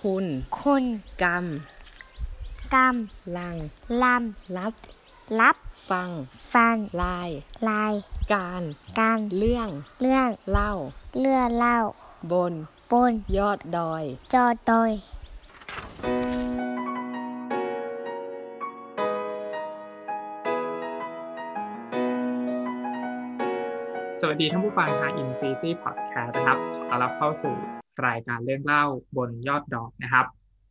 คุณ คุณกรรมกรรมลังลรับำรับฟัง ฟังลาย ลาย การการเรื่อง เรื่องเล่าเลื่อเล่า บน บน ยอดดอย จอดอยสวัสดีท่านผู้ฟังทาง Infinity Podcast นะครับขอต้อนรับเข้าสู่ รายการเรื่องเล่าบนยอดดอยนะครับ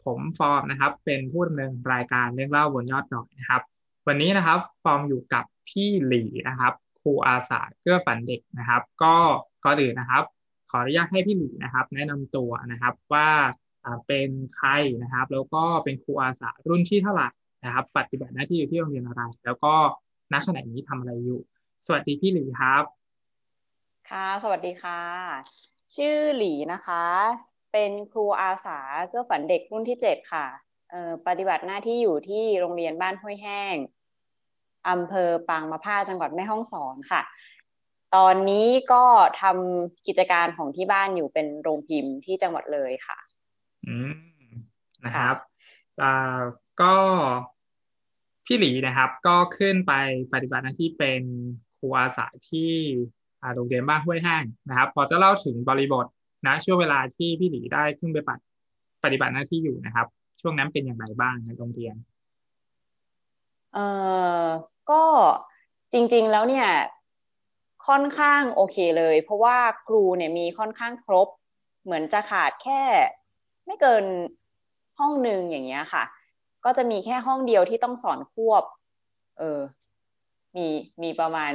ผมฟอร์มนะครับเป็นผู้ดำเนินรายการเรื่องเล่าบนยอดดอยนะครับ วันนี้นะครับฟอร์มอยู่กับพี่หลีนะครับครูอาสาเกื้อฝันเด็กนะครับ ก็ก่อนอื่นนะครับ ขออนุญาตให้พี่หลีนะครับ แนะนำตัวนะครับว่าเป็นใครนะครับ แล้วก็เป็นครูอาสารุ่นที่เท่าไหร่นะครับ ปฏิบัติหน้าที่อยู่ที่โรงเรียนอะไร แล้วก็ณขณะนี้ทำอะไรอยู่ สวัสดีพี่หลีครับ ค่ะ สวัสดีค่ะ ชื่อหลีนะคะ เป็นครูอาสาเกื้อฝันเด็กรุ่นที่เจ็ดค่ะปฏิบัติหน้าที่อยู่ที่โรงเรียนบ้านห้วยแห้งอำเภอปางมะผ้าจังหวัดแม่ฮ่องสอนค่ะ ตอนนี้ก็ทำกิจการของที่บ้านอยู่เป็นโรงพิมพ์ที่จังหวัดเลยค่ะ อืมนะครับอ่าก็พี่หลีนะครับ ก็ขึ้นไปปฏิบัติหน้าที่เป็นครูอาสาที่ โรงเรียนบ้านห้วยแห้งนะครับ พอจะเล่าถึงบริบทนะช่วงเวลาที่พี่หลีได้ขึ้นไปปฏิบัติหน้าที่อยู่นะครับ ช่วงนั้นเป็นอย่างไรบ้างในโรงเรียนเอ่อก็จริง ๆ แล้วเนี่ยค่อนข้างโอเคเลย เพราะว่าครูเนี่ยมีค่อนข้างครบ เหมือนจะขาดแค่ ไม่เกินห้องหนึ่งอย่างเงี้ยค่ะ ก็จะมีแค่ห้องเดียวที่ต้องสอนควบ เออ มีมีประมาณ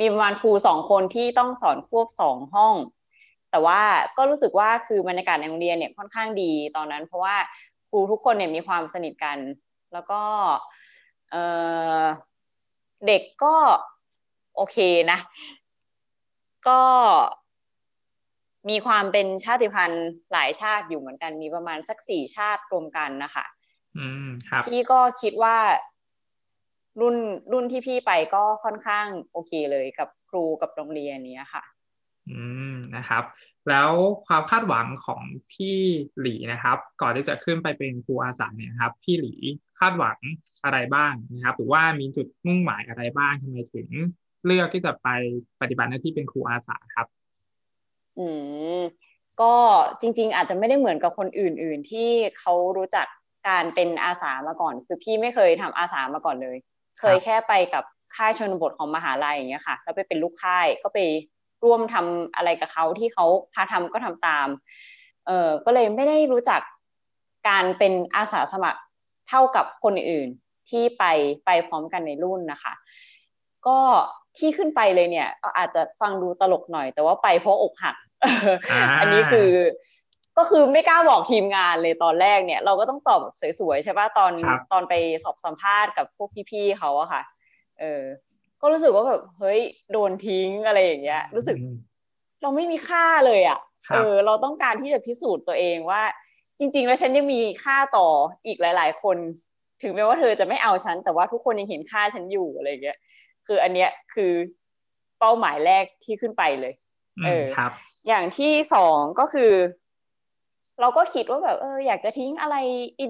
มีประมาณครูสองคนที่ต้องสอนควบสองห้อง แต่ว่าก็รู้สึกว่าคือบรรยากาศในโรงเรียนเนี่ยค่อนข้างดีตอนนั้น เพราะว่าครูทุกคนเนี่ยมีความสนิทกัน แล้วก็เออเด็กก็โอเคนะ ก็มีความเป็นชาติพันธุ์หลายชาติอยู่เหมือนกัน มีประมาณสักสี่ชาติรวมกันนะคะอืมครับพี่ก็คิดว่า รุ่นรุ่นที่พี่ไปก็ค่อนข้างโอเคเลยกับครูกับโรงเรียนเนี้ยค่ะ อืมนะครับ แล้วความคาดหวังของพี่หลีนะครับ ก่อนที่จะขึ้นไปเป็นครูอาสาเนี่ยครับ พี่หลีคาดหวังอะไรบ้างนะครับ หรือว่ามีจุดมุ่งหมายอะไรบ้างทำไมถึงเลือกที่จะไปปฏิบัติหน้าที่เป็นครูอาสาครับ อืมก็จริง ๆ อาจจะไม่ได้เหมือนกับคนอื่น ๆ ที่เขารู้จักการเป็นอาสามาก่อน คือพี่ไม่เคยทำอาสามาก่อนเลย เคยแค่ไปกับค่ายชนบทของมหาลัยอย่างเงี้ยค่ะ แล้วไปเป็นลูกค่ายก็ไปร่วมทำอะไรกับเขาที่เขาพาทำก็ทำตาม เออก็เลยไม่ได้รู้จักการเป็นอาสาสมัครเท่ากับคนอื่นที่ไปไปพร้อมกันในรุ่นนะคะ ก็ที่ขึ้นไปเลยเนี่ยอาจจะฟังดูตลกหน่อย แต่ว่าไปเพราะอกหัก อันนี้คือ ก็คือไม่กล้าบอกทีมงานเลยตอนแรกเนี่ย เราก็ต้องตอบแบบสวยๆใช่ป่ะตอนครับตอนไปสอบสัมภาษณ์กับพวกพี่ๆเขาอะค่ะ เออ ก็รู้สึกว่าแบบเฮ้ยโดนทิ้งอะไรอย่างเงี้ย รู้สึกอืมเราไม่มีค่าเลยอะครับเออ เราต้องการที่จะพิสูจน์ตัวเองว่า จริง ๆ แล้วฉันยังมีค่าต่ออีกหลาย ๆ คน ถึงแม้ว่าเธอจะไม่เอาฉัน แต่ว่าทุกคนยังเห็นค่าฉันอยู่อะไรอย่างเงี้ยคืออันเนี้ยคือเป้าหมายแรกที่ขึ้นไปเลยอืเอมอครับ อย่างที่สองก็คือ เราก็คิดว่าแบบเอออยากจะทิ้งอะไร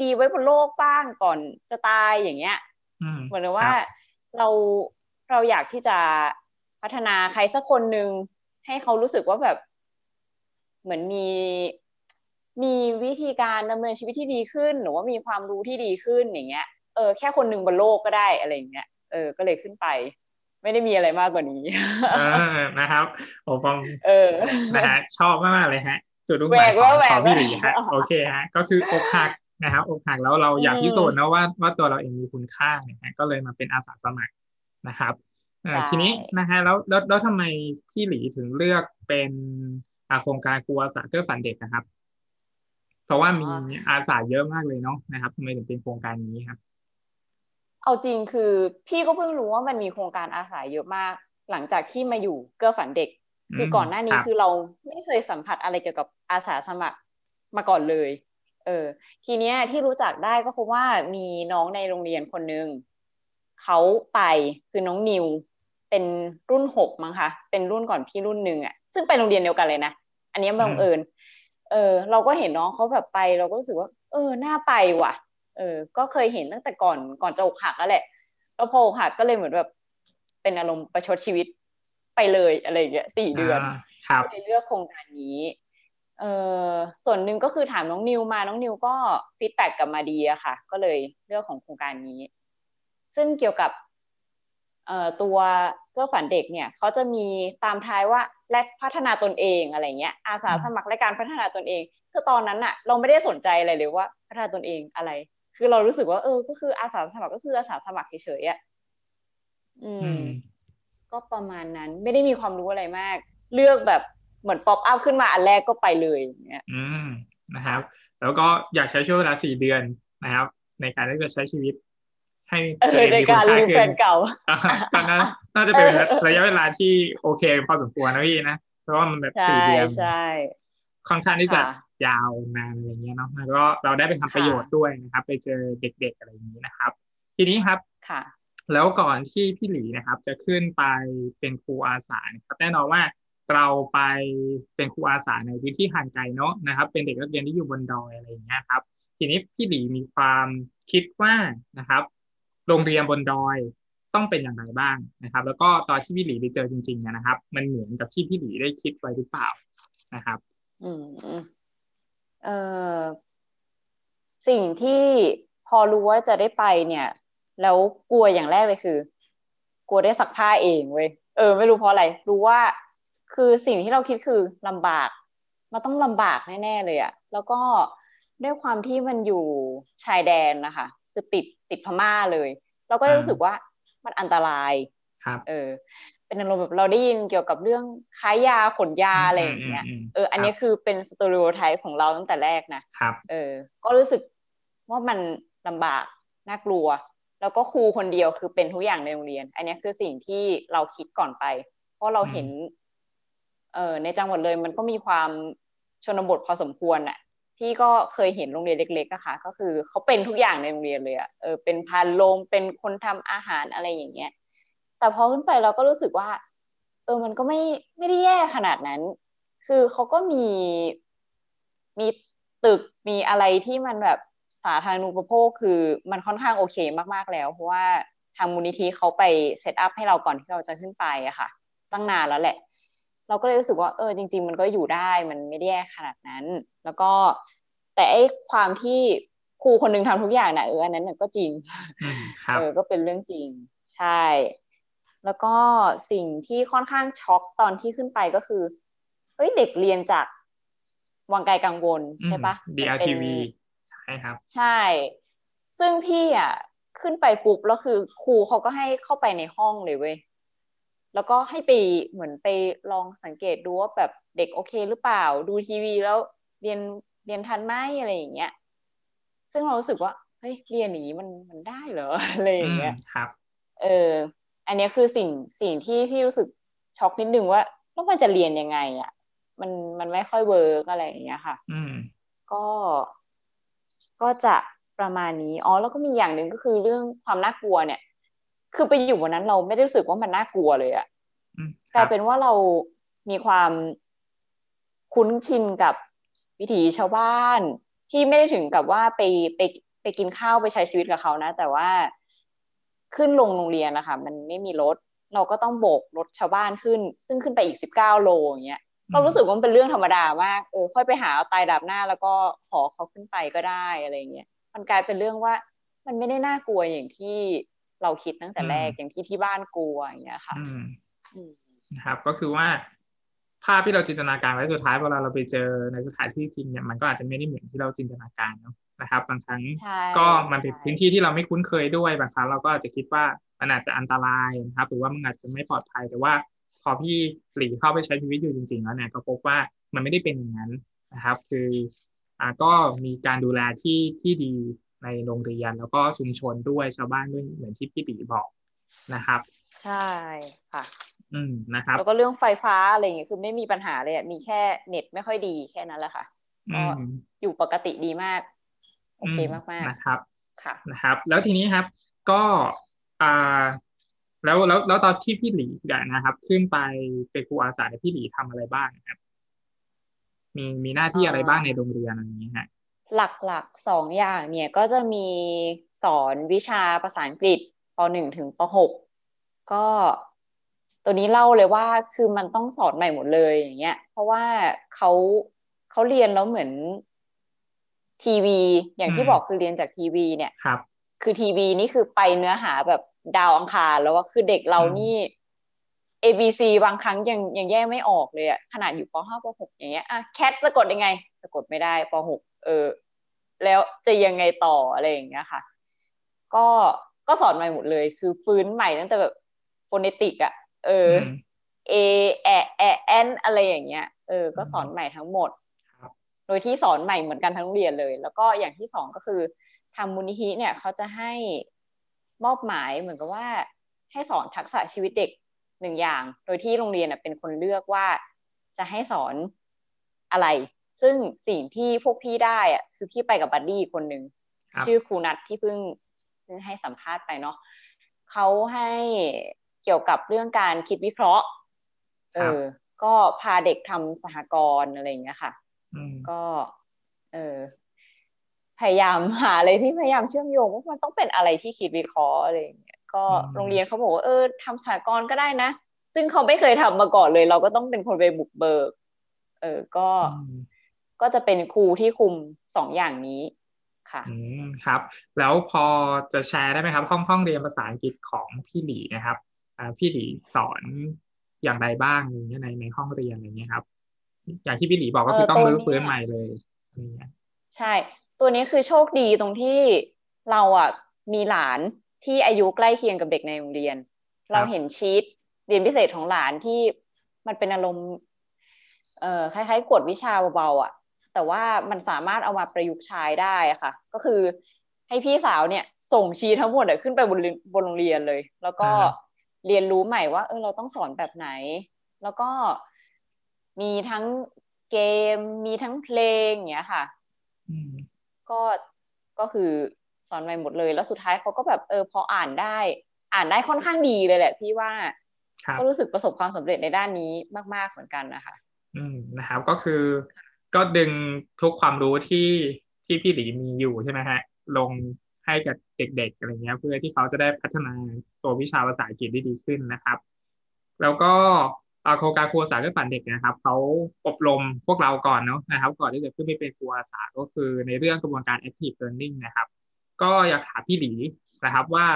ดีๆไว้บนโลกบ้างก่อนจะตายอย่างเงี้ยอืมเหมือนกับว่าครับเราเราอยากที่จะพัฒนาใครสักคนหนึ่งให้เขารู้สึกว่าแบบ เหมือนมีมีวิธีการดำเนินชีวิตที่ดีขึ้น หรือว่ามีความรู้ที่ดีขึ้นอย่างเงี้ยเออแค่คนหนึ่งบนโลกก็ได้อะไรอย่างเงี้ยเออก็เลยขึ้นไป ไม่ได้มีอะไรมากกว่านี้เออนะครับโอ้ฟังเออนะฮะชอบมากๆเลยฮะ จุดมุ่งหมายแหวกของแหวกของพี่หลีฮะแหวกโอเคฮะก็คืออกหักนะครับอกหักแล้วเราอยากอืมพิสูจน์นะว่าว่าตัวเราเองมีคุณค่าเนี่ยฮะก็เลยมาเป็นอาสาสมัครนะครับเอ่อใช่ทีนี้นะฮะแล้วแล้วแล้วทำไมพี่หลีถึงเลือกเป็นอ่าโครงการครูอาสาเกื้อฝันเด็กนะครับ เพราะว่ามีอาสาเยอะมากเลยเนาะนะครับทำไมถึงเป็นโครงการนี้ครับ เอาจริงคือพี่ก็เพิ่งรู้ว่ามันมีโครงการอาสาเยอะมาก หลังจากที่มาอยู่เกื้อฝันเด็ก คือก่อนหน้านี้ครับคือเราไม่เคยสัมผัสอะไรเกี่ยวกับอาสาสมัครมาก่อนเลย เออ ทีเนี้ยที่รู้จักได้ก็เพราะว่ามีน้องในโรงเรียนคนนึงเขาไปคือน้องนิว เป็นรุ่นหกมั้งคะเป็นรุ่นก่อนพี่รุ่นหนึ่งอะซึ่งไปโรงเรียนเดียวกันเลยนะอันเนี้ยบังเอิญเออ เราก็เห็นน้องเขาแบบไป เราก็รู้สึกว่า เออน่าไปว่ะ เออ ก็เคยเห็นตั้งแต่ก่อนก่อนจะอกหักแล้วแหละแล้วพออกหักก็เลยเหมือนแบบเป็นอารมณ์ประชดชีวิต ไปเลยอะไรอย่างเงี้ยสี่เดือนอ่าครับก็เลยเลือกโครงการนี้เออส่วนหนึ่งก็คือถามน้องนิวมาน้องนิวก็ feedback กลับมาดีอะค่ะ ก็เลยเลือกของโครงการนี้ ซึ่งเกี่ยวกับเอ่อตัวเพื่อฝันเด็กเนี่ยเขาจะมีตามท้ายว่าและพัฒนาตนเองอะไรเงี้ยอาสาสมัครและการพัฒนาตนเอง คือตอนนั้นอะเราไม่ได้สนใจอะไรเลยว่าพัฒนาตนเองอะไร คือเรารู้สึกว่า เออ ก็คืออาสาสมัครก็คืออาสาสมัครเฉยๆอะอือืมม ก็ประมาณนั้นไม่ได้มีความรู้อะไรมาก เลือกแบบเหมือนป๊อปอัพขึ้นมาอันแรกก็ไปเลยอย่างเงี้ยอืมนะครับ แล้วก็อยากใช้ช่วงเวลาสี่เดือนนะครับ ในการที่จะใช้ชีวิต ให้เอตัวอเองในมีคุการณค่าลืมแฟขึ้นนเก่าอ่าตอนนั้นน่าจะเป็นระยะเวลาที่โอเคพอสมควรนะพี่นะเพราะว่ามันแบบใช่สี่เดือนใช่ค่อนข้างที่จะค่ะยาวนานอะไรเงี้ยเนาะแล้วก็เราได้ไปทำประโยชน์ด้วยนะครับ ไปเจอเด็กๆอะไรอย่างนี้นะครับ ทีนี้ครับค่ะ แล้วก่อนที่พี่หลีนะครับ จะขึ้นไปเป็นครูอาสานะครับแน่นอนว่าเราไปเป็นครูอาสาในพื้นที่ห่างไกลเนาะนะครับ เป็นเด็กนักเรียนที่อยู่บนดอยอะไรอย่างเงี้ยครับ ทีนี้พี่หลีมีความคิดว่านะครับ โรงเรียนบนดอยต้องเป็นอย่างไรบ้างนะครับ แล้วก็ตอนที่พี่หลีไปเจอจริงๆเนี่ยนะครับ มันเหมือนกับที่พี่หลีได้คิดไว้หรือเปล่านะครับ อืมเออสิ่งที่พอรู้ว่าจะได้ไปเนี่ย แล้วกลัวอย่างแรกเลยคือ กลัวได้ซักผ้าเองเว้ยเออ ไม่รู้เพราะอะไร รู้ว่า คือสิ่งที่เราคิดคือลำบากมันต้องลำบากแน่ๆเลยอะแล้วก็ด้วยความที่มันอยู่ชายแดนนะคะ คือติดติดพม่าเลย เราก็อ่ารู้สึกว่ามันอันตรายครับเออ เป็นอารมณ์แบบเราได้ยินเกี่ยวกับเรื่องค้ายาขนยาอะไรอย่างเงี้ยมมเออ อันนี้คือเป็นสตอริโอไทป์ของเราตั้งแต่แรกนะครับ เออ ก็รู้สึกว่ามันลำบากน่ากลัว แล้วก็ครูคนเดียวคือเป็นทุกอย่างในโรงเรียน อันนี้คือสิ่งที่เราคิดก่อนไป เพราะเราเห็น เออในจังหวัดเลยมันก็มีความชนบทพอสมควรอะพี่ก็เคยเห็นโรงเรียนเล็กๆอะค่ะ ก็คือเขาเป็นทุกอย่างในโรงเรียนเลยอะเออเป็นพานโรงเป็นคนทำอาหารอะไรอย่างเงี้ย แต่พอขึ้นไปเราก็รู้สึกว่า เออมันก็ไม่ไม่ได้แย่ขนาดนั้น คือเขาก็มีมีตึกมีอะไรที่มันแบบ สาธารณูปโภคคือมันค่อนข้างโอเคมากๆแล้ว เพราะว่าทางมูลนิธิเขาไป set up ให้เราก่อนที่เราจะขึ้นไปอะค่ะ ตั้งนานแล้วแหละ เราก็เลยรู้สึกว่าเออจริง ๆ มันก็อยู่ได้มันไม่ได้แย่ขนาดนั้น แล้วก็แต่ไอ้ความที่ครูคนหนึ่งทำทุกอย่างนะเอออันนั้นน่ะก็จริงอืมครับเออก็เป็นเรื่องจริงใช่ แล้วก็สิ่งที่ค่อนข้างช็อกตอนที่ขึ้นไปก็คือเฮ้ยเด็กเรียนจากวังไกลกังวลใช่ปะอืมมันเป็น DRTV ใช่ ครับ ใช่ ซึ่งพี่อะขึ้นไปปุ๊บแล้วคือครูเขาก็ให้เข้าไปในห้องเลยเว้ยแล้วก็ให้ไปเหมือนไปลองสังเกตดูว่าแบบเด็กโอเคหรือเปล่า ดูทีวีแล้วเรียนเรียนทันไหมอะไรอย่างเงี้ย ซึ่งเรารู้สึกว่าเฮ้ยเรียนอย่างนี้มันมันได้เหรออะไรออืย่างมเงี้ยครับ เออ อันเนี้ยคือสิ่งสิ่งที่พี่รู้สึกช็อกนิดนึงว่าแล้วมันจะเรียนยังไงอะ มันมันไม่ค่อย work อะไรอย่างเงี้ยค่ะ อืมก็ ก็จะประมาณนี้อ๋อแล้วก็มีอย่างหนึ่งก็คือเรื่องความน่ากลัวเนี่ย คือไปอยู่วันนั้นเราไม่ได้รู้สึกว่ามันน่ากลัวเลยอะอืมกลายเป็นว่าเรามีความคุ้นชินกับวิถีชาวบ้านที่ไม่ได้ถึงกับว่าไปไปไปกินข้าวไปใช้ชีวิตกับเขานะ แต่ว่าขึ้นลงโรงเรียนนะคะมันไม่มีรถ เราก็ต้องโบกรถชาวบ้านขึ้น ซึ่งขึ้นไปอีกสิบเก้าโลอย่างเงี้ย เรารู้สึกว่ามันเป็นเรื่องธรรมดามากเออค่อยไปหาเอาตายดับหน้า แล้วก็ขอเขาขึ้นไปก็ได้อะไรเงี้ยมันกลายเป็นเรื่องว่ามันไม่ได้น่ากลัวอย่างที่เราคิดตั้งแต่แรกอืมอย่างที่ที่บ้านกลัวอย่างเงี้ยค่ะอืมอืมนะครับ ก็คือว่าภาพที่เราจินตนาการไว้สุดท้ายเวลาเราไปเจอในสถานที่จริงเนี่ยมันก็อาจจะไม่ได้เหมือนที่เราจินตนาการเนาะนะครับบางครั้งใช่ก็มันเป็นใช่พื้นที่ที่เราไม่คุ้นเคยด้วยบางครั้งเราก็อาจจะคิดว่ามันอาจจะอันตรายนะครับหรือว่ามันอาจจะไม่ปลอดภัยแต่ว่า พอพี่หลีเข้าไปใช้ชีวิตอยู่จริง ๆ แล้วเนี่ยก็พบว่ามันไม่ได้เป็นอย่างนั้นนะครับ คืออ่าก็มีการดูแลที่ที่ดีในโรงเรียนแล้วก็ชุมชนด้วยชาวบ้านด้วยเหมือนที่พี่หลีบอกนะครับ ใช่ค่ะ อืมนะครับ แล้วก็เรื่องไฟฟ้าอะไรอย่างเงี้ยคือไม่มีปัญหาเลยอะมีแค่เน็ตไม่ค่อยดีแค่นั้นแหละค่ะอืก็มอยู่ปกติดีมากโอเคมากนะครับๆค่ะนะครับ แล้วทีนี้ครับ ก็อ่า แล้วแล้วแล้วตอนที่พี่หลีเนี่ยนะครับ ขึ้นไปเป็นครูอาสาเนี่ยพี่หลีทำอะไรบ้างครับ มีมีหน้าที่อะไรบ้างในโรงเรียนอะไรอย่างนี้ฮะหลักๆสองอย่างเนี่ยก็จะมีสอนวิชาภาษาอังกฤษปหนึ่งถึงปหกก็ตัวนี้เล่าเลยว่าคือมันต้องสอนใหม่หมดเลยอย่างเงี้ย เพราะว่าเขาเขาเรียนแล้วเหมือนทีวี อย่างที่บอกคือเรียนจากทีวีเนี่ยครับ คือทีวีนี่คือไปเนื้อหาแบบ ดาวอังคารแล้วว่าคือเด็กเรานี่ A B C บางครั้งยังยังแยกไม่ออกเลยอะขนาดอยู่ปห้าปหกอย่างเงี้ยอะแคทสะกดยังไง สะกดไม่ได้ปหกเออ แล้วจะยังไงต่ออะไรอย่างเงี้ยค่ะ ก็ก็สอนใหม่หมดเลย คือฟื้นใหม่ตั้งแต่แบบ phonetic อะเออ A แอแอแอนอะไรอย่างเงี้ยเออ ก็สอนใหม่ทั้งหมดโดยที่สอนใหม่เหมือนกันทั้งโรงเรียนเลย แล้วก็อย่างที่สองก็คือทางมูลนิธิเนี่ยเขาจะให้ มอบหมายเหมือนกับว่า ให้สอนทักษะชีวิตเด็กหนึ่งอย่าง โดยที่โรงเรียนเป็นคนเลือกว่าจะให้สอนอะไร ซึ่งสิ่งที่พวกพี่ได้อะคือพี่ไปกับ buddy คนหนึ่งชื่อครูนัทที่เพิ่งเพิ่งให้สัมภาษณ์ไปเนาะเขาให้เกี่ยวกับเรื่องการคิดวิเคราะห์ เออ ก็พาเด็กทำสหกรณ์อะไรอย่างเงี้ยค่ะ ก็ เออ พยายามหาอะไรที่พยายามเชื่อมโยงว่ามันต้องเป็นอะไรที่คิดวิเคราะห์อะไรอย่างเงี้ยก็โรงเรียนเขาบอกว่าเออทำสหกรณ์ก็ได้นะ ซึ่งเขาไม่เคยทำมาก่อนเลย เราก็ต้องเป็นคนไปบุกเบิก เออก็ก็จะเป็นครูที่คุมสองอย่างนี้ค่ะอืมครับ แล้วพอจะแชร์ได้ไหมครับ ห้องห้องเรียนภาษาอังกฤษของพี่หลีนะครับอ่าพี่หลีสอนอย่างไรบ้างอย่างเงี้ยในในห้องเรียนอะไรเงี้ยครับ อย่างที่พี่หลีบอกก็คือต้องรื้อฟื้นใหม่เลยใช่ ตัวนี้คือโชคดีตรงที่เราอะมีหลานที่อายุใกล้เคียงกับเด็กในโรงเรียน เราเห็นชีตเรียนพิเศษของหลานที่มันเป็นอารมณ์เอ่อคล้ายๆกวดวิชาเบาๆอะ แต่ว่ามันสามารถเอามาประยุกต์ใช้ได้ค่ะ ก็คือให้พี่สาวเนี่ย ส่งชีทั้งหมดขึ้นไปบนบนโรงเรียนเลย แล้วก็เรียนรู้ใหม่ว่าเออเราต้องสอนแบบไหน แล้วก็มีทั้งเกมมีทั้งเพลงเงี้ยค่ะ ก็ก็คือสอนใหม่หมดเลย แล้วสุดท้ายเขาก็แบบเออพออ่านได้ อ่านได้ค่อนข้างดีเลยแหละพี่ว่าก็รู้สึกประสบความสำเร็จในด้านนี้มาก ๆเหมือนกันนะคะ อืมนะครับก็คือก็ดึงทุกความรู้ที่ที่พี่หลีมีอยู่ใช่ไหมฮะ ลงให้กับเด็กๆอะไรเงี้ย เพื่อที่เขาจะได้พัฒนาตัววิชาภาษาอังกฤษได้ดีขึ้นนะครับ แล้วก็ โครงการครูภาษาเพื่อฝันเด็กนะครับเขาอบรมพวกเราก่อนเนาะนะครับ ก่อนที่จะขึ้นไปเป็นครูภาษาก็คือในเรื่องกระบวนการ active learning นะครับ ก็อยากถามพี่หลีนะครับ ว่า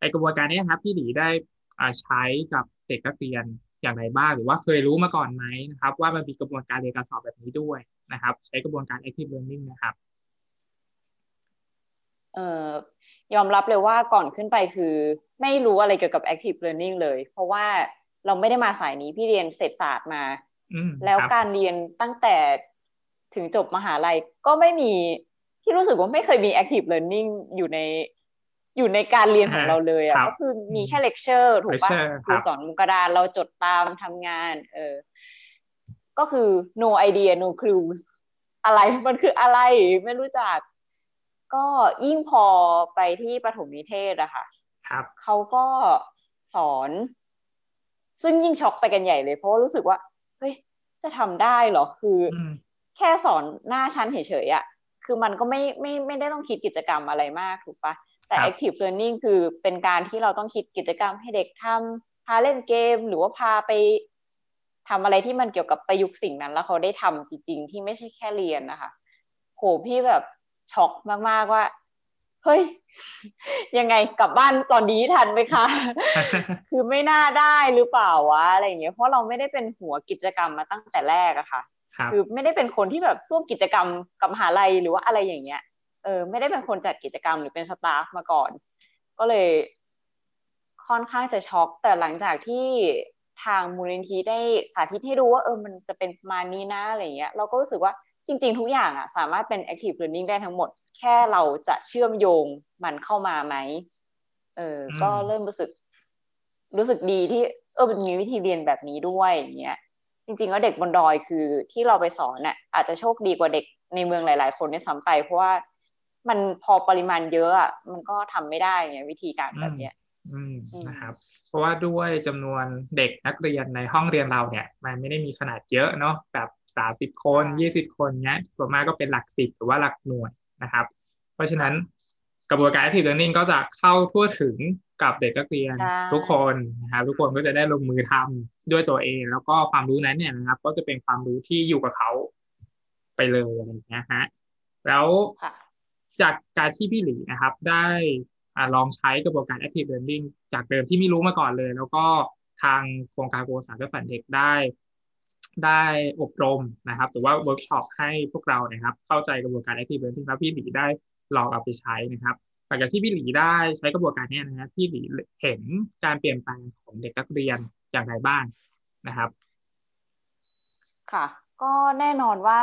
ไอกระบวนการนี้ครับพี่หลีได้ใช้กับเด็กนักเรียนอย่างไรบ้างหรือว่าเคยรู้มาก่อนไหมนะครับ ว่ามันมีกระบวนการเรียนการสอบแบบนี้ด้วยนะครับ ใช้กระบวนการ active learning นะครับเอ่อยอมรับเลยว่าก่อนขึ้นไปคือ ไม่รู้อะไรเกี่ยวกับ active learning เลย เพราะว่า เราไม่ได้มาสายนี้พี่เรียนเศรษฐศาสตร์มาแล้วการเรียนตั้งแต่ถึงจบมหาลัยก็ไม่มีที่รู้สึกว่าไม่เคยมี active learning อยู่ในอยู่ในการเรียนของเราเลยอะก็คือมีแค่เลคเชอร์ถูกปะครูสอนมุกระดานเราจดตามทำงาน เออ ก็คือ no idea no clues อะไรมันคืออะไรไม่รู้จัก ก็ยิ่งพอไปที่ปฐมนิเทศอะค่ะ ครับเขาก็สอน ซึ่งยิ่งช็อกไปกันใหญ่เลย เพราะว่ารู้สึกว่าเฮ้ยจะทำได้เหรอคือแค่สอนหน้าชั้นเฉยๆอะคือมันก็ไม่ไม่ไม่ได้ต้องคิดกิจกรรมอะไรมากถูกปะแต่ active learning คือเป็นการที่เราต้องคิดกิจกรรมให้เด็กทำพาเล่นเกมหรือว่าพาไปทำอะไรที่มันเกี่ยวกับประยุกต์สิ่งนั้น แล้วเขาได้ทำจริง ๆ ที่ไม่ใช่แค่เรียนนะคะ โหพี่แบบช็อกมากๆว่า เฮ้ย ยังไงกลับบ้านตอนนี้ทันไหมคะ คือไม่น่าได้หรือเปล่าวะอะไรอย่างเงี้ยเพราะเราไม่ได้เป็นหัวกิจกรรมมาตั้งแต่แรกอะค่ะ คือไม่ได้เป็นคนที่แบบร่วมกิจกรรมกับมหาลัยหรือว่าอะไรอย่างเงี้ยเออไม่ได้เป็นคนจัดกิจกรรมหรือเป็นสตาฟมาก่อน ก็เลย ค่อนข้างจะช็อก แต่หลังจากที่ทางมูลนิธิได้สาธิตให้ดูว่าเออมันจะเป็นมานี้นะอะไรเงี้ย เราก็รู้สึกว่า จริงๆ ทุกอย่างอะสามารถเป็น active learning ได้ทั้งหมด แค่เราจะเชื่อมโยงมันเข้ามาไหมเออ ก็เริ่มรู้สึก รู้สึกดีที่เออมันมีวิธีเรียนแบบนี้ด้วยอย่างเงี้ยจริงๆแล้วเด็กบนดอยคือที่เราไปสอนเนี่ยอาจจะโชคดีกว่าเด็กในเมืองหลาย ๆ คนในซ้ำไป เพราะว่ามันพอปริมาณเยอะอะมันก็ทำไม่ได้ไงวิธีการแบบเนี้ยอืมนะครับ เพราะว่าด้วยจำนวนเด็กนักเรียนในห้องเรียนเราเนี่ย มันไม่ได้มีขนาดเยอะเนาะแบบ สสามสิบคนค่ะยี่สิบคนเนี้ยส่วนมากก็เป็นหลักสิบหรือว่าหลักหน่วยนะครับ เพราะฉะนั้นกระบวนการ active learning ก็จะเข้าทั่วถึงกับเด็กนักเรียนใช่ทุกคนนะครับทุกคนก็จะได้ลงมือทำด้วยตัวเอง แล้วก็ความรู้นั้นเนี่ยนะครับ ก็จะเป็นความรู้ที่อยู่กับเขาไปเลยอะไรอย่างเงี้ยฮะแล้วค่ะจากการที่พี่หลีนะครับ ได้อ่าลองใช้กระบวนการ active learning จากเดิมที่ไม่รู้มาก่อนเลย แล้วก็ทางโครงการโกสารเพื่อฝันเด็กได้ ได้อบรมนะครับหรือว่าเวิร์กช็อปให้พวกเรานะครับ เข้าใจกระบวนการ active learning แล้วพี่หลีได้ลองเอาไปใช้นะครับหลังจากที่พี่หลีได้ใช้กระบวนการนี้นะฮะพี่หลีเห็นการเปลี่ยนแปลงของเด็กนักเรียนอย่างไรบ้างนะครับ ค่ะ ก็แน่นอนว่า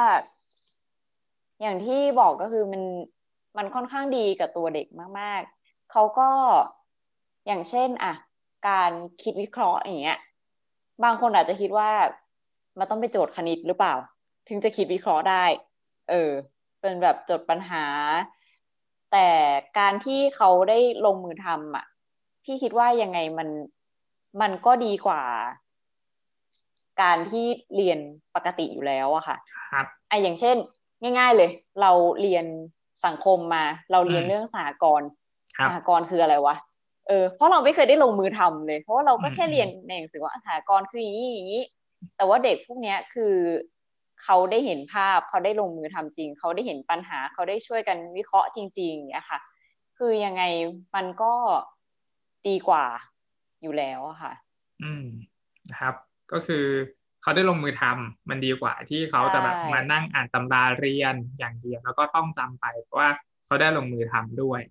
อย่างที่บอกก็คือมันมันค่อนข้างดีกับตัวเด็กมาก ๆ เขาก็อย่างเช่น อะ การคิดวิเคราะห์อย่างเงี้ย บางคนอาจจะคิดว่า มันต้องไปโจทย์คณิตหรือเปล่า ถึงจะคิดวิเคราะห์ได้ เออ เป็นแบบโจทย์ปัญหา แต่การที่เขาได้ลงมือทำอะ พี่คิดว่ายังไงมันมันก็ดีกว่า การที่เรียนปกติอยู่แล้วอะค่ะ ครับไอะอย่างเช่น ง่าย ๆเลย เราเรียนสังคมมา เราเรียนอืมเรื่องสหกรณ์ครัสบหกรณ์คืออะไรวะเออเพราะเราไม่เคยได้ลงมือทำเลย เพราะว่าเราก็แค่อืมเรียนในหนังสือว่าสหกรณ์คืออย่างนี้อย่างนี้ แต่ว่าเด็กพวกเนี้ยคือเขาได้เห็นภาพเขาได้ลงมือทำจริง เขาได้เห็นปัญหาเขาได้ช่วยกันวิเคราะห์จริงๆอย่างเงี้ยค่ะ คือยังไงมันก็ดีกว่าอยู่แล้วอะค่ะ อืมนะครับ ก็คือเขาได้ลงมือทำมันดีกว่าที่เขาจะแบบใช่มานั่งอ่านตำราเรียนอย่างเดียวแล้วก็ต้องจำไปเพราะว่าเขาได้ลงมือทำด้วย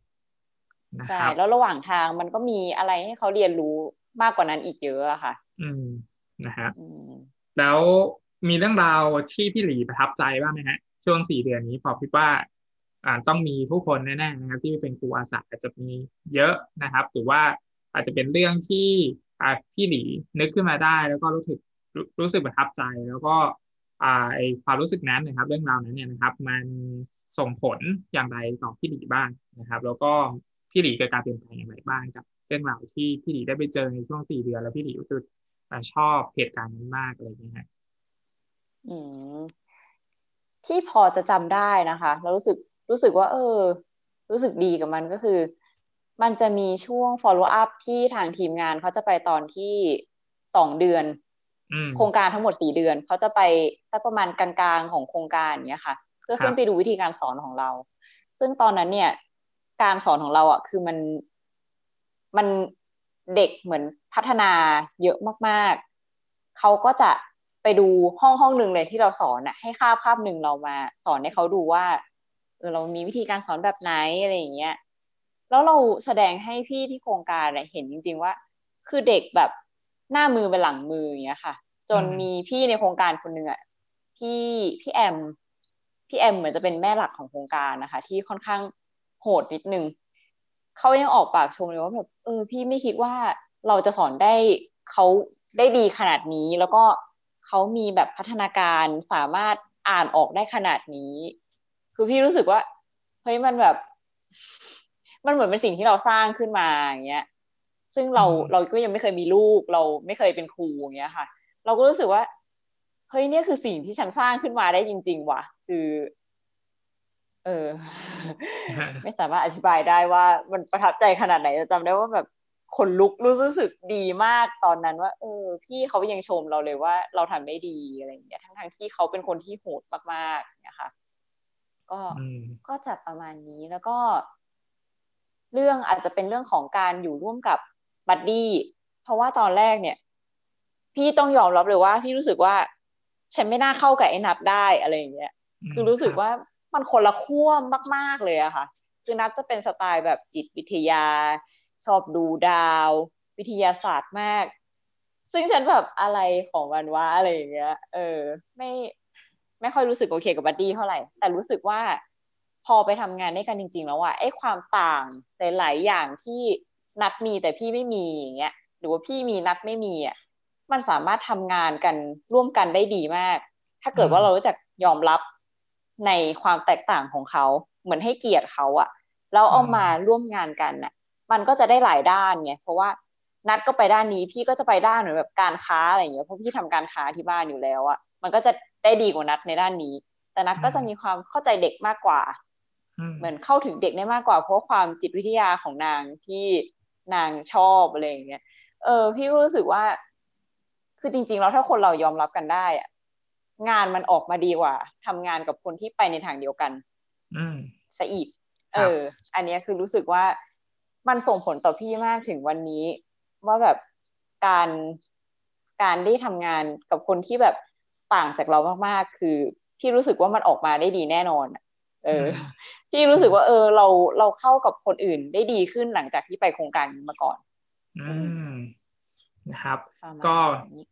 นะใช่ครับแล้วระหว่างทางมันก็มีอะไรให้เขาเรียนรู้มากกว่านั้นอีกเยอะอะค่ะ อืมนะครับอืม แล้วมีเรื่องราวที่พี่หลีประทับใจบ้างไหมฮะ ช่วงสี่เดือนนี้พอคิดว่าอ่าต้องมีผู้คนแน่ๆนะครับ ที่เป็นครูอาสาอาจจะมีเยอะนะครับ หรือว่าอาจจะเป็นเรื่องที่อ่าพี่หลีนึกขึ้นมาได้ แล้วก็รู้สึกรู้รู้สึกประทับใจ แล้วก็อ่าไอความรู้สึกนั้นนะครับ เรื่องราวนั้นเนี่ยนะครับ มันส่งผลอย่างไรต่อพี่หลีบ้างนะครับ แล้วก็พี่หลีเกิดการเปลี่ยนแปลงอย่างไรบ้างกับ เรื่องราวที่พี่หลีได้ไปเจอในช่วงสี่เดือนแล้วพี่หลีรู้สึก อ่าชอบเหตุการณ์นั้นมากอะไรอย่างเงี้ยฮะอืมที่พอจะจำได้นะคะ แล้วรู้สึกรู้สึกว่า เออ รู้สึกดีกับมันก็คือ มันจะมีช่วง follow up ที่ทางทีมงานเขาจะไปตอนที่สองเดือนอืมโครงการทั้งหมดสี่เดือนเขาจะไปสักประมาณกลางๆของโครงการเนี้ยค่ะ เพื่อขึ้ครันบไปดูวิธีการสอนของเรา ซึ่งตอนนั้นเนี่ย การสอนของเราอะคือมันมัน เด็กเหมือนพัฒนาเยอะมากๆ เขาก็จะไปดูห้องห้องหนึ่งเลยที่เราสอนอะให้คาบคาบหนึ่งเรามาสอนให้เขาดูว่าเออเรามีวิธีการสอนแบบไหนอะไรอย่างเงี้ยแล้วเราแสดงให้พี่ที่โครงการเห็นจริง ๆ ว่า คือเด็กแบบหน้ามือเป็นหลังมืออย่างเงี้ยค่ะ จนมมีพี่ในโครงการคนหนึ่งอะพี่พี่แอมพี่แอมเหมือนจะเป็นแม่หลักของโครงการนะคะ ที่ค่อนข้างโหดนิดนึง เขายังออกปากชมเลยว่าแบบเออ พี่ไม่คิดว่าเราจะสอนได้เขาได้ดีขนาดนี้ แล้วก็เขามีแบบพัฒนาการสามารถอ่านออกได้ขนาดนี้ คือพี่รู้สึกว่าเฮ้ยมันแบบ มันเหมือนเป็นสิ่งที่เราสร้างขึ้นมาอย่างเงี้ย ซึ่งเราอืมเราก็ยังไม่เคยมีลูก เราไม่เคยเป็นครูอย่างเงี้ยค่ะ เราก็รู้สึกว่าเฮ้ยเนี่ยคือสิ่งที่ฉันสร้างขึ้นมาได้จริง ๆ ว่ะ คือ เออ ไม่สามารถอธิบายได้ว่ามันประทับใจขนาดไหนแต่จำได้ว่าแบบขนลุกรู้สึกดีมากตอนนั้นว่า เออ พี่เขายังชมเราเลยว่า เราทำได้ดีอะไรอย่างเงี้ยทั้งทงๆที่เขาเป็นคนที่โหดมากๆเนี่ยค่ะก็อืมก็จะประมาณนี้แล้วก็ เรื่องอาจจะเป็นเรื่องของการอยู่ร่วมกับบัดดี้เพราะว่าตอนแรกเนี่ย พี่ต้องยอมรับเลยว่าพี่รู้สึกว่า ฉันไม่น่าเข้ากับไอ้นัดได้อะไรอย่างเงี้ยคือรู้สึกว่า มันคนละขั้วมาก ๆ เลยอะค่ะ คือนัดจะเป็นสไตล์แบบจิตวิทยา ชอบดูดาว วิทยาศาสตร์มาก ซึ่งฉันแบบอะไรของมันวะอะไรอย่างเงี้ย เออ ไม่ไม่ค่อยรู้สึกโอเคกับบัดดี้เท่าไหร่ แต่รู้สึกว่าพอไปทำงานด้วยกันจริง ๆ แล้วอะไอ้ความต่างหลายๆอย่างที่นัดมีแต่พี่ไม่มีอย่างเงี้ย หรือว่าพี่มีนัดไม่มีอะมันสามารถทำงานกันร่วมกันได้ดีมาก ถ้าเกิดว่าเรารู้จักยอมรับ ในความแตกต่างของเขาเหมือนให้เกียรติเขาอะแล้วเอามาร่วมงานกันน่ะมันก็จะได้หลายด้านไงเพราะว่านัดก็ไปด้านนี้พี่ก็จะไปด้านเหมือนแบบการค้าอะไรอย่างเงี้ยเพราะพี่ทำการค้าที่บ้านอยู่แล้วอะมันก็จะได้ดีกว่านัดในด้านนี้ แต่นัดก็จะมีความเข้าใจเด็กมากกว่า เหมือนเข้าถึงเด็กได้มากกว่า เพราะความจิตวิทยาของนางที่นางชอบอะไรอย่างเงี้ยเออ พี่รู้สึกว่า คือจริง ๆ แล้วถ้าคนเรายอมรับกันได้อะ งานมันออกมาดีกว่าทำงานกับคนที่ไปในทางเดียวกัน อืมซะอีก เออ อันเนี้ยคือรู้สึกว่ามันส่งผลต่อพี่มากถึงวันนี้ ว่าแบบการการได้ทำงานกับคนที่แบบต่างจากเรามากๆ คือพี่รู้สึกว่ามันออกมาได้ดีแน่นอนเออพี่รู้สึกว่า เออ เราเราเข้ากับคนอื่นได้ดีขึ้นหลังจากที่ไปโครงการนี้มาก่อน อืมนะครับประมาณก็นี้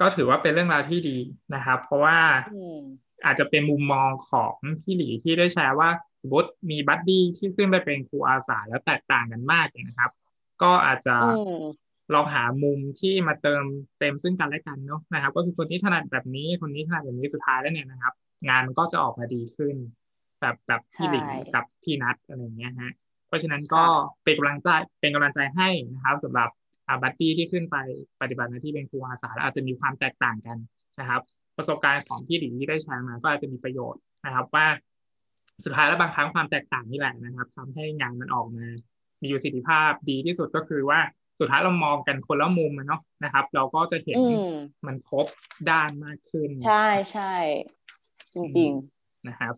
ก็ถือว่าเป็นเรื่องราวที่ดีนะครับ เพราะว่าอืมอาจจะเป็นมุมมองของพี่หลีที่ได้แชร์ว่าสมมติมีบัดดี้ที่ขึ้นไปเป็นครูอาสาแล้วแตกต่างกันมากเนี่ยนะครับ ก็อาจจะอืมลองหามุมที่มาเติมเต็มซึ่งกันและกันเนาะนะครับ ก็คือคนนี้ถนัดแบบนี้คนนี้ถนัดแบบนี้สุดท้ายแล้วเนี่ยนะครับ งานมันก็จะออกมาดีขึ้น แบบแบบพี่หลิงใช่กับพี่นัทอะไรอย่างเงี้ยฮะเพราะฉะนั้นก็ค่ะเป็นกำลังใจเป็นกำลังใจให้นะครับสำหรับอา บัตตี้ที่ขึ้นไปปฏิบัติหน้าที่เป็นครูอาสาแล้วอาจจะมีความแตกต่างกันนะครับ ประสบการณ์ของพี่หลิงที่ได้แชร์มาก็อาจจะมีประโยชน์นะครับ ว่าสุดท้ายแล้วบางครั้งความแตกต่างนี่แหละนะครับทำให้งานมันออกมา มีประสิทธิภาพดีที่สุดก็คือว่าสุดท้ายเรามองกันคนละมุมอะเนาะนะครับ เราก็จะเห็นอืมมันครบด้านมากขึ้น ใช่ใช่จริงนะครับ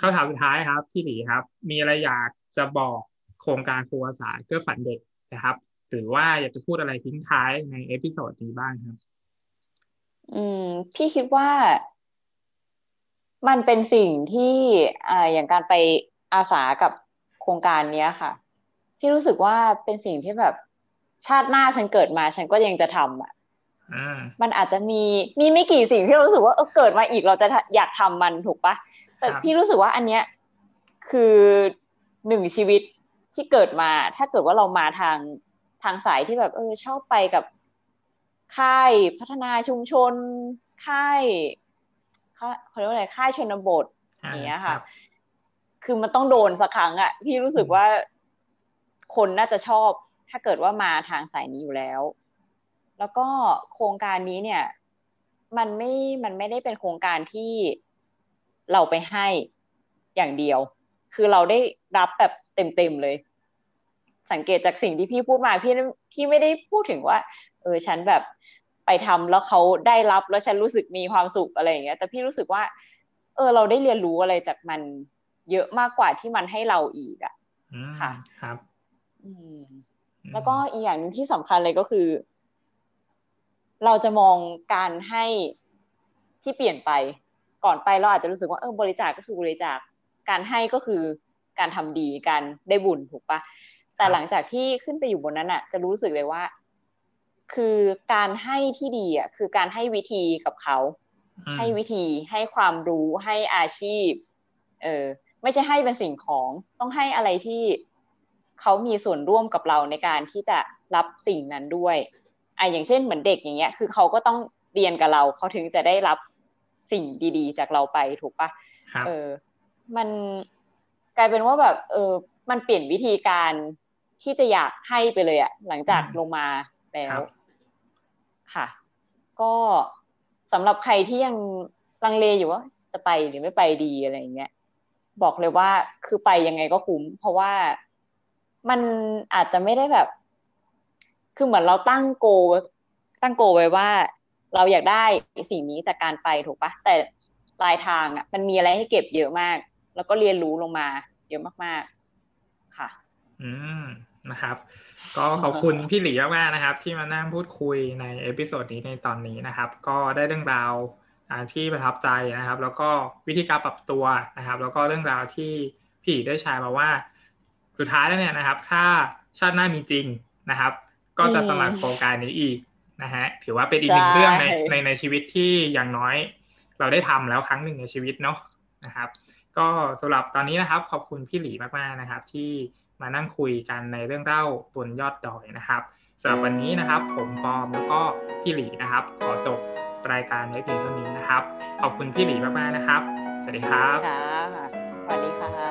คำถามสุดท้ายครับ พี่หลีครับ มีอะไรอยากจะบอกโครงการครูอาสาเกื้อฝันเด็กนะครับ หรือว่าอยากจะพูดอะไรทิ้งท้ายใน episode นี้บ้างครับๆอืม พี่คิดว่ามันเป็นสิ่งที่อ่าอย่างการไปอาสากับโครงการเนี้ยค่ะ พี่รู้สึกว่าเป็นสิ่งที่แบบชาติหน้าฉันเกิดมาฉันก็ยังจะทำอะอ่ามันอาจจะมีมีไม่กี่สิ่งที่เรารู้สึกว่าเออเกิดมาอีกเราจะทะอยากทำมันถูกปะแต่ครับพี่รู้สึกว่าอันเนี้ยคือหนึ่งชีวิตที่เกิดมา ถ้าเกิดว่าเรามาทาง ทางสายที่แบบเออชอบไปกับค่ายพัฒนาชุมชนค่ายค่ายเขาเรียกว่าอะไรค่ายชนบทอย่างเงี้ยค่ะ คือมันต้องโดนสักครั้งอะพี่รู้สึกว่าคนน่าจะชอบ ถ้าเกิดว่ามาทางสายนี้อยู่แล้ว แล้วก็โครงการนี้เนี่ย มันไม่มันไม่ได้เป็นโครงการที่เราไปให้อย่างเดียว คือเราได้รับแบบเต็มๆเลย สังเกตจากสิ่งที่พี่พูดมาพี่พี่ไม่ได้พูดถึงว่า เออฉันแบบไปทำแล้วเขาได้รับแล้วฉันรู้สึกมีความสุขอะไรอย่างเงี้ยแต่พี่รู้สึกว่า เออ เราได้เรียนรู้อะไรจากมันเยอะมากกว่าที่มันให้เราอีกอะอืมค่ะครับอืมอืมแล้วก็อีกอย่างหนึงที่สำคัญเลยก็คือ เราจะมองการให้ที่เปลี่ยนไป ก่อนไปเราอาจจะรู้สึกว่าเออบริจาคก็คือบริจาคการให้ก็คือการทำดีการได้บุญถูกปะ แต่หลังจากที่ขึ้นไปอยู่บนนั้นอะ จะรู้สึกเลยว่า คือการให้ที่ดีอะคือการให้วิธีกับเขาอืมให้วิธีให้ความรู้ให้อาชีพ เออไม่ใช่ให้เป็นสิ่งของต้องให้อะไรที่เขามีส่วนร่วมกับเราในการที่จะรับสิ่งนั้นด้วยอะอย่างเช่นเหมือนเด็กอย่างเงี้ย คือเขาก็ต้องเรียนกับเราเขาถึงจะได้รับสิ่งดีๆ จากเราไปถูกปะครับเออ มันกลายเป็นว่าแบบ เออ มันเปลี่ยนวิธีการ ที่จะอยากให้ไปเลยอะหลังจากอืมลงมาแล้ครัวบค่ะ ก็สำหรับใครที่ยังลังเลอยู่ว่าจะไปหรือไม่ไปดีอะไรอย่างเงี้ยบอกเลยว่าคือไปยังไงก็คุ้ม เพราะว่ามันอาจจะไม่ได้แบบ คือเหมือนเราตั้งโกไว้ตั้งโกไว้ว่า เราอยากได้สิ่งนี้จากการไปถูกปะแต่ปลายทางอะ มันมีอะไรให้เก็บเยอะมาก แล้วก็เรียนรู้ลงมา เยอะมากๆ ค่ะ อืม นะครับ ก็ขอบคุณพี่หลีมากๆนะครับ ที่มานั่งพูดคุยใน episode นี้ในตอนนี้นะครับ ก็ได้เรื่องราวอ่าที่ประทับใจนะครับ แล้วก็วิธีการปรับตัวนะครับ แล้วก็เรื่องราวที่พี่หลีได้แชร์มาว่า สุดท้ายแล้วเนี่ยนะครับ ถ้าชาติหน้ามีจริงนะครับ ก็จะสมัครโครงการนี้อีกนะฮะถือว่าเป็นอีกหนึ่งใช่เรื่องในในในชีวิตที่อย่างน้อย เราได้ทำแล้วครั้งหนึ่งในชีวิตเนาะนะครับ ก็สำหรับตอนนี้นะครับ ขอบคุณพี่หลีมากๆนะครับ ที่ มานั่งคุยกันในเรื่องเล่าบนยอดดอยนะครับสำหรับวันนี้นะครับ ผมฟอร์มแล้วก็พี่หลีนะครับ ขอจบรายการไว้เพียงเท่านี้นะครับ ขอบคุณพี่หลีมากๆนะครับ สวัสดีครับค่ะสวัสดีค่ะ